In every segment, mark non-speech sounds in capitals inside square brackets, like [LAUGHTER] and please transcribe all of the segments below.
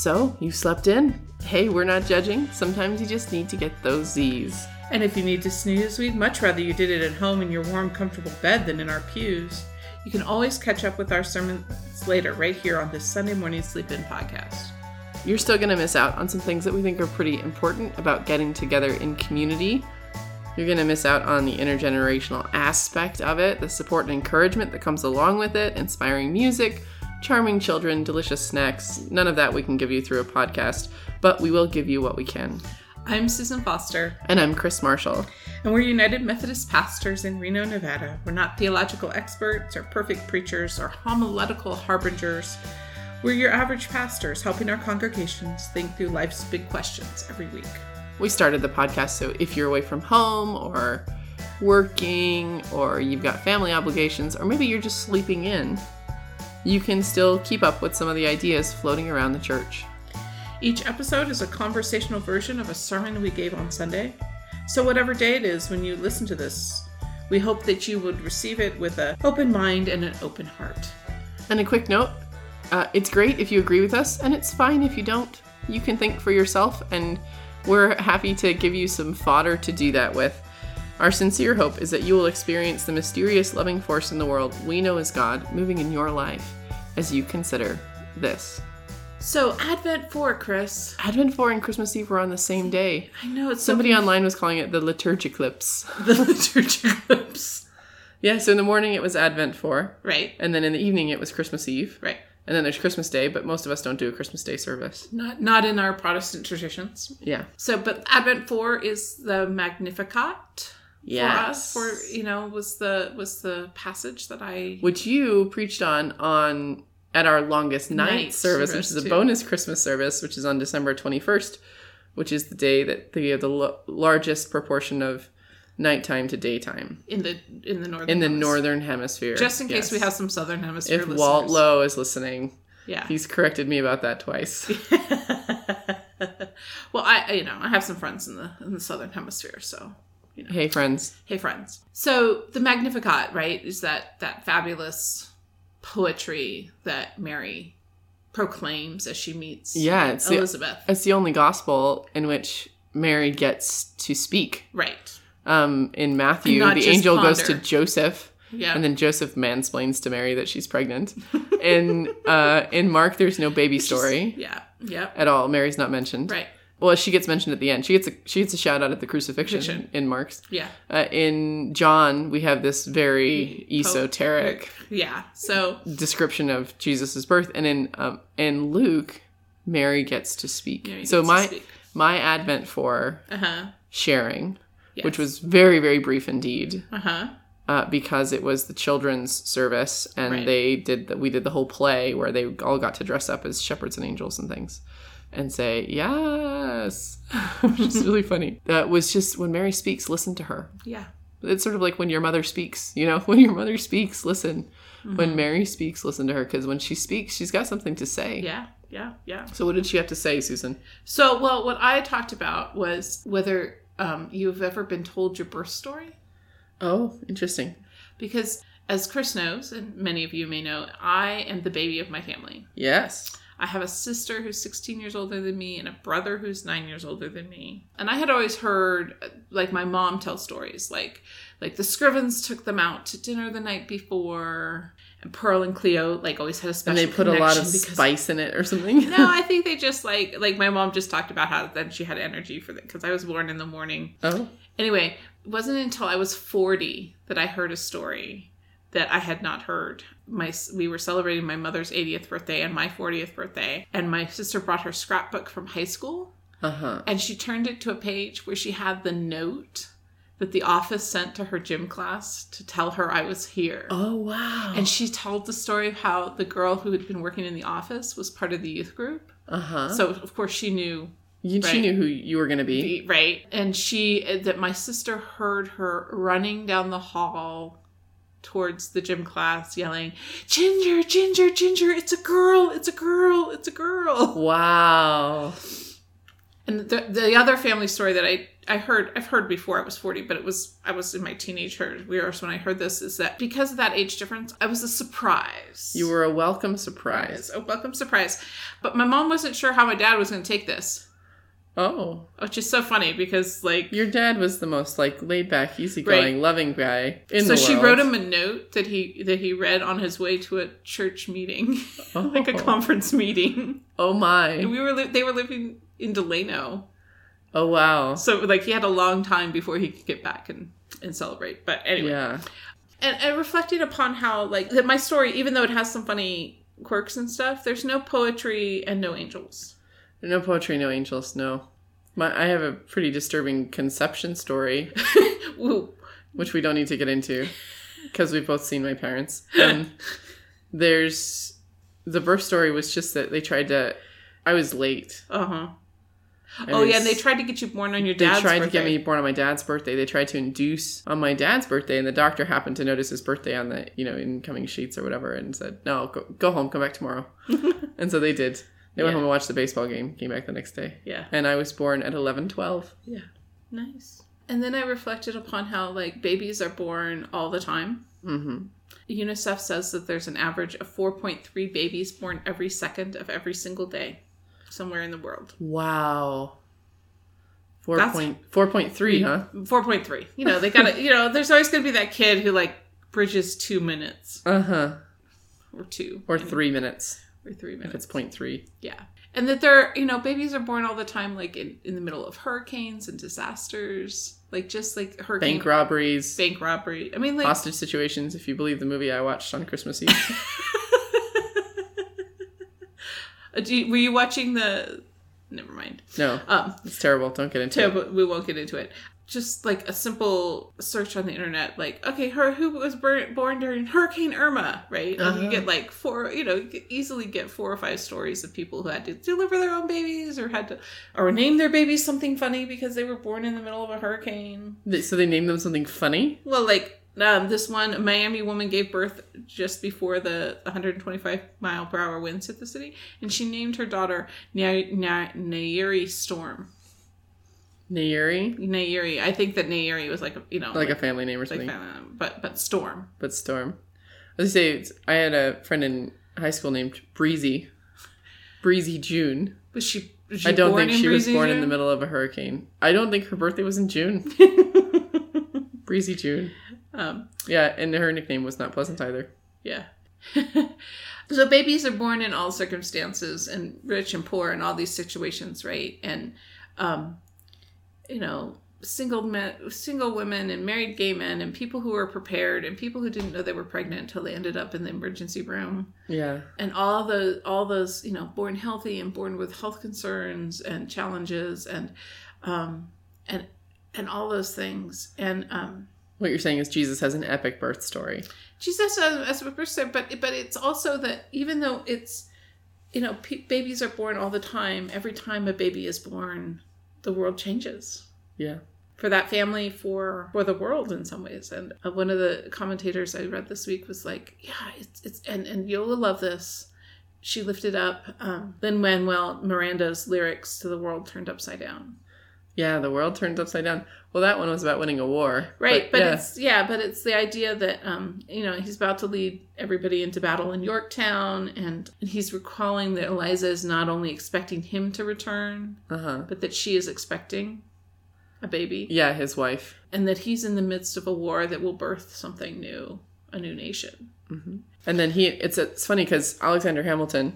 So, you slept in? Hey, we're not judging. Sometimes you just need to get those Z's. And if you need to snooze, we'd much rather you did it at home in your warm, comfortable bed than in our pews. You can always catch up with our sermons later, right here on this Sunday morning sleep in podcast. You're still going to miss out on some things that we think are pretty important about getting together in community. You're going to miss out on the intergenerational aspect of it, the support and encouragement that comes along with it, inspiring music, charming children, delicious snacks. None of that we can give you through a podcast, but we will give you what we can. I'm Susan Foster. And I'm Kris Marshall. And we're United Methodist pastors in Reno, Nevada. We're not theological experts or perfect preachers or homiletical harbingers. We're your average pastors helping our congregations think through life's big questions every week. We started the podcast so if you're away from home or working or you've got family obligations or maybe you're just sleeping in, you can still keep up with some of the ideas floating around the church. Each episode is a conversational version of a sermon we gave on Sunday. So, whatever day it is when you listen to this, we hope that you would receive it with an open mind and an open heart. And a quick note uh, it's great if you agree with us, and it's fine if you don't. You can think for yourself, and we're happy to give you some fodder to do that with. Our sincere hope is that you will experience the mysterious loving force in the world we know as God moving in your life as you consider this. So, Advent 4, Kris. Advent 4 and Christmas Eve were on the same day. I know it's Somebody so online was calling it the liturgiclips. [LAUGHS] the liturgiclips. Yeah, so in the morning it was Advent 4, Right, and then in the evening it was Christmas Eve. right. And then there's Christmas Day, but most of us don't do a Christmas Day service. Not not in our Protestant traditions. Yeah. So, but Advent 4 is the Magnificat. Yes. For us, for you know, was the was the passage that I Which you preached on on at our longest night, Night service, service, which is a bonus Christmas service, which is on December 21st, which is the day that we have the lo- largest proportion of nighttime to daytime in the in the northern in the hemisphere. northern hemisphere. Just in case Yes. we have some southern hemisphere If listeners. Walt Lowe is listening, yeah. he's corrected me about that twice. [LAUGHS] [LAUGHS] well, I I- you know I have some friends in the in the southern hemisphere, so you know. hey, friends. Hey, friends. So the Magnificat, right, is that that fabulous poetry that Mary proclaims as she meets Yeah, it's the- Elizabeth. It's the only gospel in which Mary gets to speak. right. Um, in Matthew, the angel goes to. Joseph, Yeah. and then Joseph mansplains to Mary that she's pregnant. in uh, in Mark, there's no baby story yeah. Yeah. at all. Mary's not mentioned. Right. Well, she gets mentioned at the end. She gets a she gets a shout out at the crucifixion in Mark's. Yeah. Uh, in John, we have this very esoteric Yeah. So description of Jesus's birth, and in um, in Luke, Mary gets to speak. So gets to my speak. my Advent for uh huh. sharing, Yes. which was very very brief indeed, uh huh. uh, because it was the children's service, and Right. they did the, we did the whole play where they all got to dress up as shepherds and angels and things. And say yes, [LAUGHS] which is really funny. That was just when Mary speaks, listen to her. Yeah. It's sort of like when your mother speaks, you know, [LAUGHS] when your mother speaks, listen. Mm-hmm. When Mary speaks, listen to her because when she speaks, she's got something to say. Yeah. Yeah. Yeah. So, what did she have to say, Susan? So, well, what I talked about was whether um, you've ever been told your birth story. Oh, interesting. Because, as Kris knows, and many of you may know, I am the baby of my family. Yes. I have a sister who's 16 years older than me and a brother who's 9 years older than me. And I had always heard like my mom tell stories like like the Scrivens took them out to dinner the night before and Pearl and Cleo like always had a special And they put a lot of spice in it or something. [LAUGHS] No, I [LAUGHS] think they just like like my mom just talked about how then she had energy for that because I was born in the morning. Oh. Anyway, it wasn't until I was 40 that I heard a story that I had not heard. My we were celebrating my mother's 80th birthday and my 40th birthday, and my sister brought her scrapbook from high school, Uh huh. and she turned it to a page where she had the note that the office sent to her gym class to tell her I was here. Oh, wow. And she told the story of how the girl who had been working in the office was part of the youth group. uh huh. So of course she knew you, she knew who you were going to be. right and she that my sister heard her running down the hall towards the gym class yelling ginger ginger ginger it's a girl it's a girl it's a girl Wow. and the, the other family story that i I heard I've heard before I was 40, but it was I was in my teenage years when I heard this is that because of that age difference, I was a surprise. You were a welcome surprise. surprise. A welcome surprise. But my mom wasn't sure how my dad was going to take this. Oh, Which is so funny because like your dad was the most like laid back, easygoing, loving guy in so the she wrote him a note that he that he read on his way to a church meeting, [LAUGHS] like a Oh. conference meeting. Oh my! And we were li- they were living in Delano, Oh wow! so like he had a long time before he could get back and and celebrate. But anyway, Yeah. and, and reflecting upon how like that my story, even though it has some funny quirks and stuff, there's no poetry and no angels. No poetry, no angels. No. My, I have a pretty disturbing conception story, [LAUGHS] which we don't need to get into, because we've both seen my parents. And [LAUGHS] there's the birth story was just that they tried to. I was late. uh huh. Oh yeah, and they tried to get you born on your dad's. They tried birthday. to get me born on my dad's birthday. They tried to induce on my dad's birthday, and the doctor happened to notice his birthday on the you know incoming sheets or whatever, and said, "No, go, go home, come back tomorrow." [LAUGHS] and so they did. They went Yeah. home and watched the baseball game. Came back the next day, Yeah. and I was born at eleven twelve. Yeah. Nice. And then I reflected upon how like babies are born all the time. Mm-hmm. UNICEF says that there's an average of 4.3 babies born every second of every single day somewhere in the world. Wow. Four That's- point four point three, huh? 4.3. You know, they got to, [LAUGHS] you know, there's always going to be that kid who like bridges 2 minutes Uh huh. or 2 Or three minutes or 3 minutes. if it's point three. Yeah. And that they're, you know, babies are born all the time, like in, in the middle of hurricanes and disasters, like just like hurricane Bank robberies, bank robbery. I mean, like, hostage situations. If you believe the movie I watched on Christmas Eve. [LAUGHS] Uh, you, were you watching the? Never mind. no, Um, it's terrible. Don't get into so, it. we won't get into it. Just like a simple search on the internet, like okay, her who was born during Hurricane Irma, right? And Uh-huh. you get like four, you know, you could easily get four or five stories of people who had to deliver their own babies or had to or name their babies something funny because they were born in the middle of a hurricane. So they named them something funny. Well, like um, this one, a Miami woman gave birth just before the 125 mile per hour winds hit the city, and she named her daughter Na- Na- Storm. Nayeri, Nayeri. I think that Nayeri was like a, you know like a family name or like something. uh, but but Storm. But Storm. I say, I had a friend in high school named Breezy. Breezy June. Was she? Was I don't think in she was Breezy born in the middle of a hurricane. I don't think her birthday was in June. [LAUGHS] Breezy June. Um, Yeah, and her nickname was not pleasant either. yeah. [LAUGHS] so babies are born in all circumstances, and rich and poor, and all these situations, right? And um, you know, single men, single women, and married gay men, and people who were prepared, and people who didn't know they were pregnant until they ended up in the emergency room. Yeah. and all the all those you know born healthy and born with health concerns and challenges and um and and all those things and um What you're saying is Jesus has an epic birth story. jesus as, as a person but but it's also that even though it's you know pe- babies are born all the time every time a baby is born the world changes Yeah. for that family for for the world in some ways and uh, one of the commentators i read this week was like yeah it's it's and and you'll love this she lifted up um, lin manuel miranda's lyrics to the world turned upside down Yeah, the world turned upside down. Well, that one was about winning a war. right but, yeah. it's yeah but it's the idea that um you know he's about to lead everybody into battle in yorktown and he's recalling that eliza is not only expecting him to return Uh-huh. but that she is expecting a baby Yeah, his wife. and that he's in the midst of a war that will birth something new, a new nation. And then he it's it's funny cuz Alexander Hamilton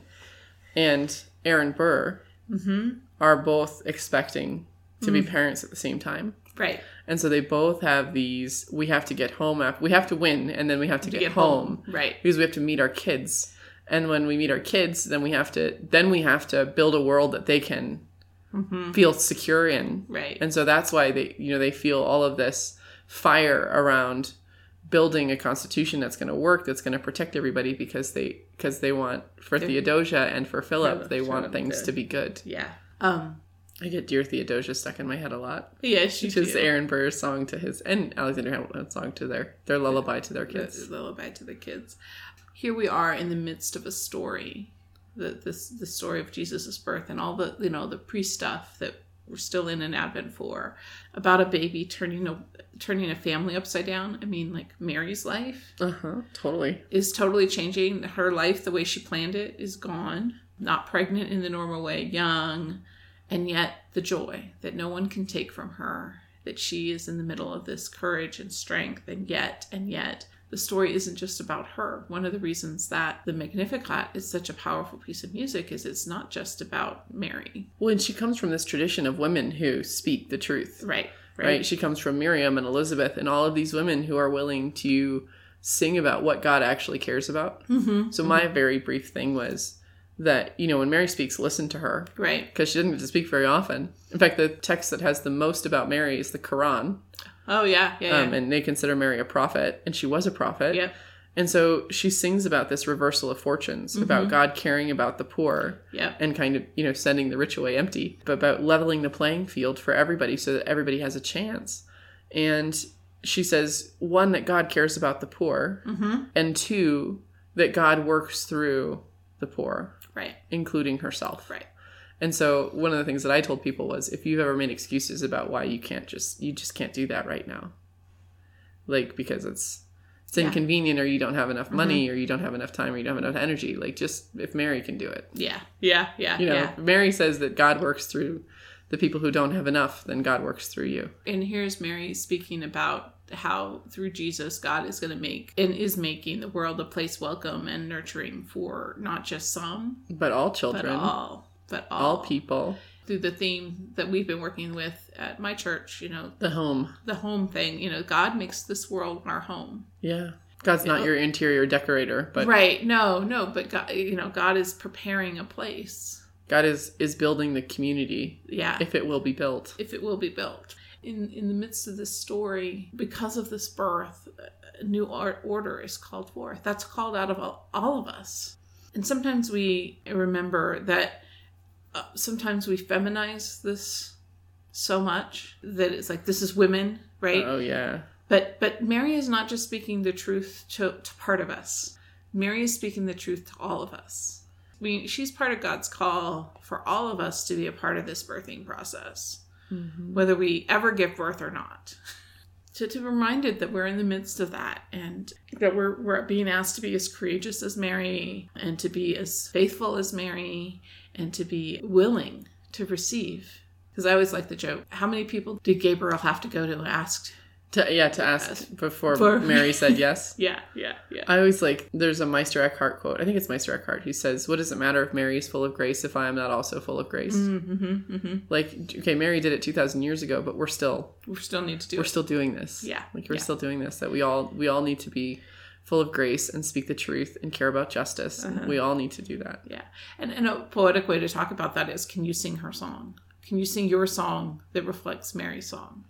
and Aaron Burr Mm-hmm. are both expecting to be parents at the same time. Right. And so they both have these we have to get home after we have to win and then we have to, get, home. Right. because we have to meet our kids. And when we meet our kids, then we have to then we have to build a world that they can Mm-hmm. feel secure in. Right. And so that's why they you know they feel all of this fire around building a constitution that's going to work that's going to protect everybody because they because they want for They're- Theodosia and for Philip Philip, they want things good. to be good. yeah. Um. I get Dear Theodosia stuck in my head a lot. Yes, you Which is. Aaron Burr's song to his and Alexander Hamilton's song to their their lullaby to their kids. the lullaby to the kids. Here we are in the midst of a story, the this the story of Jesus' birth and all the you know the pre stuff that we're still in an Advent for about a baby turning a turning a family upside down. I mean, like Mary's life Uh huh. Totally. is totally changing. Her life, the way she planned it, is gone. Not pregnant in the normal way, young, and yet the joy that no one can take from her. That she is in the middle of this courage and strength, and yet, and yet, the story isn't just about her. One of the reasons that the Magnificat is such a powerful piece of music is it's not just about Mary. Well, and she comes from this tradition of women who speak the truth. Right. right? She comes from Miriam and Elizabeth and all of these women who are willing to sing about what God actually cares about. Mm-hmm. So my very brief thing was that you know when Mary speaks, listen to her Right. because she doesn't get to speak very often. In fact, the text that has the most about Mary is the Quran, Oh yeah. Yeah. um, yeah. and they consider Mary a prophet, and she was a prophet. yep. And so she sings about this reversal of fortunes, Mm-hmm. about God caring about the poor, Yep. and kind of you know sending the rich away empty but about leveling the playing field for everybody so that everybody has a chance and she says one that god cares about the poor Mm-hmm. and two that god works through the poor Right. including herself Right. and so one of the things that i told people was if you've ever made excuses about why you can't just you just can't do that right now like because it's it's Yeah. inconvenient or you don't have enough money mm-hmm. or you don't have enough time or you don't have enough energy like just if mary can do it Yeah. Yeah. Yeah. you know, yeah. Mary says that God works through the people who don't have enough, then God works through you. And here's Mary speaking about how through Jesus, God is going to make and is making the world a place welcome and nurturing for not just some, But all but children, all, but all, all people, Through the theme that we've been working with at my church, you know, the home. the home thing, you know, God makes this world our home. Yeah. God's not your interior decorator, but right. No, no, but God, you know, God is preparing a place. God is is building the community Yeah. if it will be built. if it will be built. In in the midst of this story, because of this birth, a new art order is called forth. That's called out of all, all of us. And sometimes we remember that uh, sometimes we feminize this so much that it's like this is women, right? Oh yeah. But but Mary is not just speaking the truth to, to part of us. Mary is speaking the truth to all of us. We, she's part of God's call for all of us to be a part of this birthing process, mm-hmm. whether we ever give birth or not. To, to be reminded that we're in the midst of that and that we're, we're being asked to be as courageous as Mary and to be as faithful as Mary and to be willing to receive. Because I always like the joke how many people did Gabriel have to go to ask To, yeah, to ask before For- Mary said yes. [LAUGHS] Yeah, yeah, yeah. I always like there's a Meister Eckhart quote. I think it's Meister Eckhart who says, "What does it matter if Mary is full of grace if I am not also full of grace?" Mm-hmm, mm-hmm. Like, okay, Mary did it 2000 years ago, but we're still We still need to do we're it. still doing this. Yeah, Like we're yeah. still doing this. That we all we all need to be full of grace and speak the truth and care about justice. Uh-huh. We all need to do that. Yeah. And, and a poetic way to talk about that is can you sing her song? Can you sing your song that reflects Mary's song?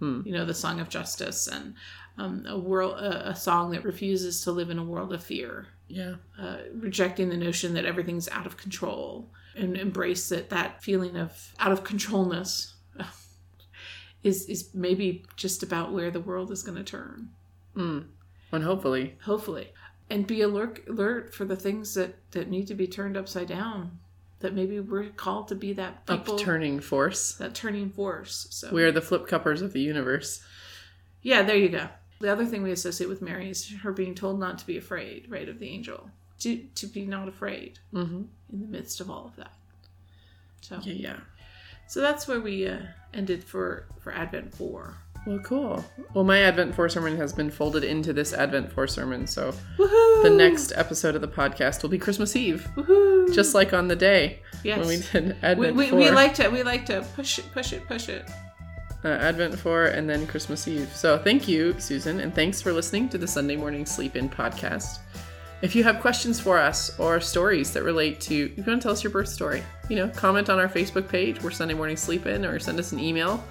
Hmm. You know, the song of justice and um, a world, a, a song that refuses to live in a world of fear, Yeah. uh, rejecting the notion that everything's out of control, and embrace that that feeling of out of controlness [LAUGHS] is is maybe just about where the world is going to turn. Mm. And hopefully, hopefully and be alert alert for the things that that need to be turned upside down that maybe we're called to be that people upturning force. that turning force so We are the flip cuppers of the universe. yeah there you go the other thing we associate with mary is her being told not to be afraid right of the angel to to be not afraid Mm-hmm. in the midst of all of that so Yeah, yeah. so that's where we uh, ended for for advent 4 Well, cool. Well, my Advent 4 sermon has been folded into this Advent 4 sermon, so Woohoo! the next episode of the podcast will be Christmas Eve, Woohoo! just like on the day yes when we did we, Advent we, 4. we like to we like to push it push it push it uh, Advent 4 and then Christmas Eve. So thank you, Susan, and thanks for listening to the Sunday Morning Sleep In podcast. If you have questions for us or stories that relate to, if you want to tell us your birth story, you know, comment on our Facebook page, we're Sunday Morning Sleep In, or send us an email,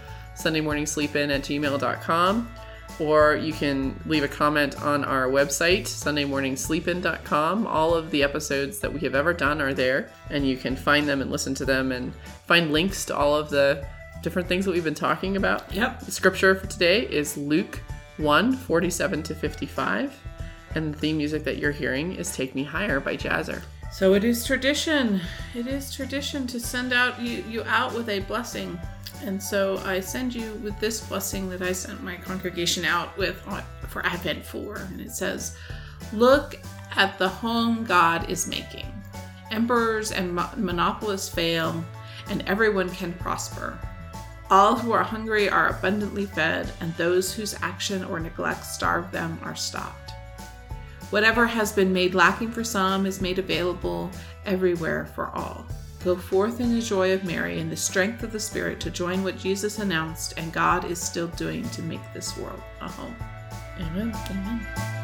sundaymorningsleepin at gmail.com. Or you can leave a comment on our website, sundaymorningsleepin.com. All of the episodes that we have ever done are there, and you can find them and listen to them and find links to all of the different things that we've been talking about. yep The scripture for today is Luke 1 47 to 55. And the theme music that you're hearing is Take Me Higher by Jazzer. So it is tradition. It is tradition to send out you, you out with a blessing. And so I send you with this blessing that I sent my congregation out with for Advent 4. And it says, Look at the home God is making. Emperors and mo- monopolists fail, and everyone can prosper. All who are hungry are abundantly fed, and those whose action or neglect starve them are stopped. Whatever has been made lacking for some is made available everywhere for all. Go forth in the joy of Mary and the strength of the Spirit to join what Jesus announced and God is still doing to make this world a home. Amen. Amen.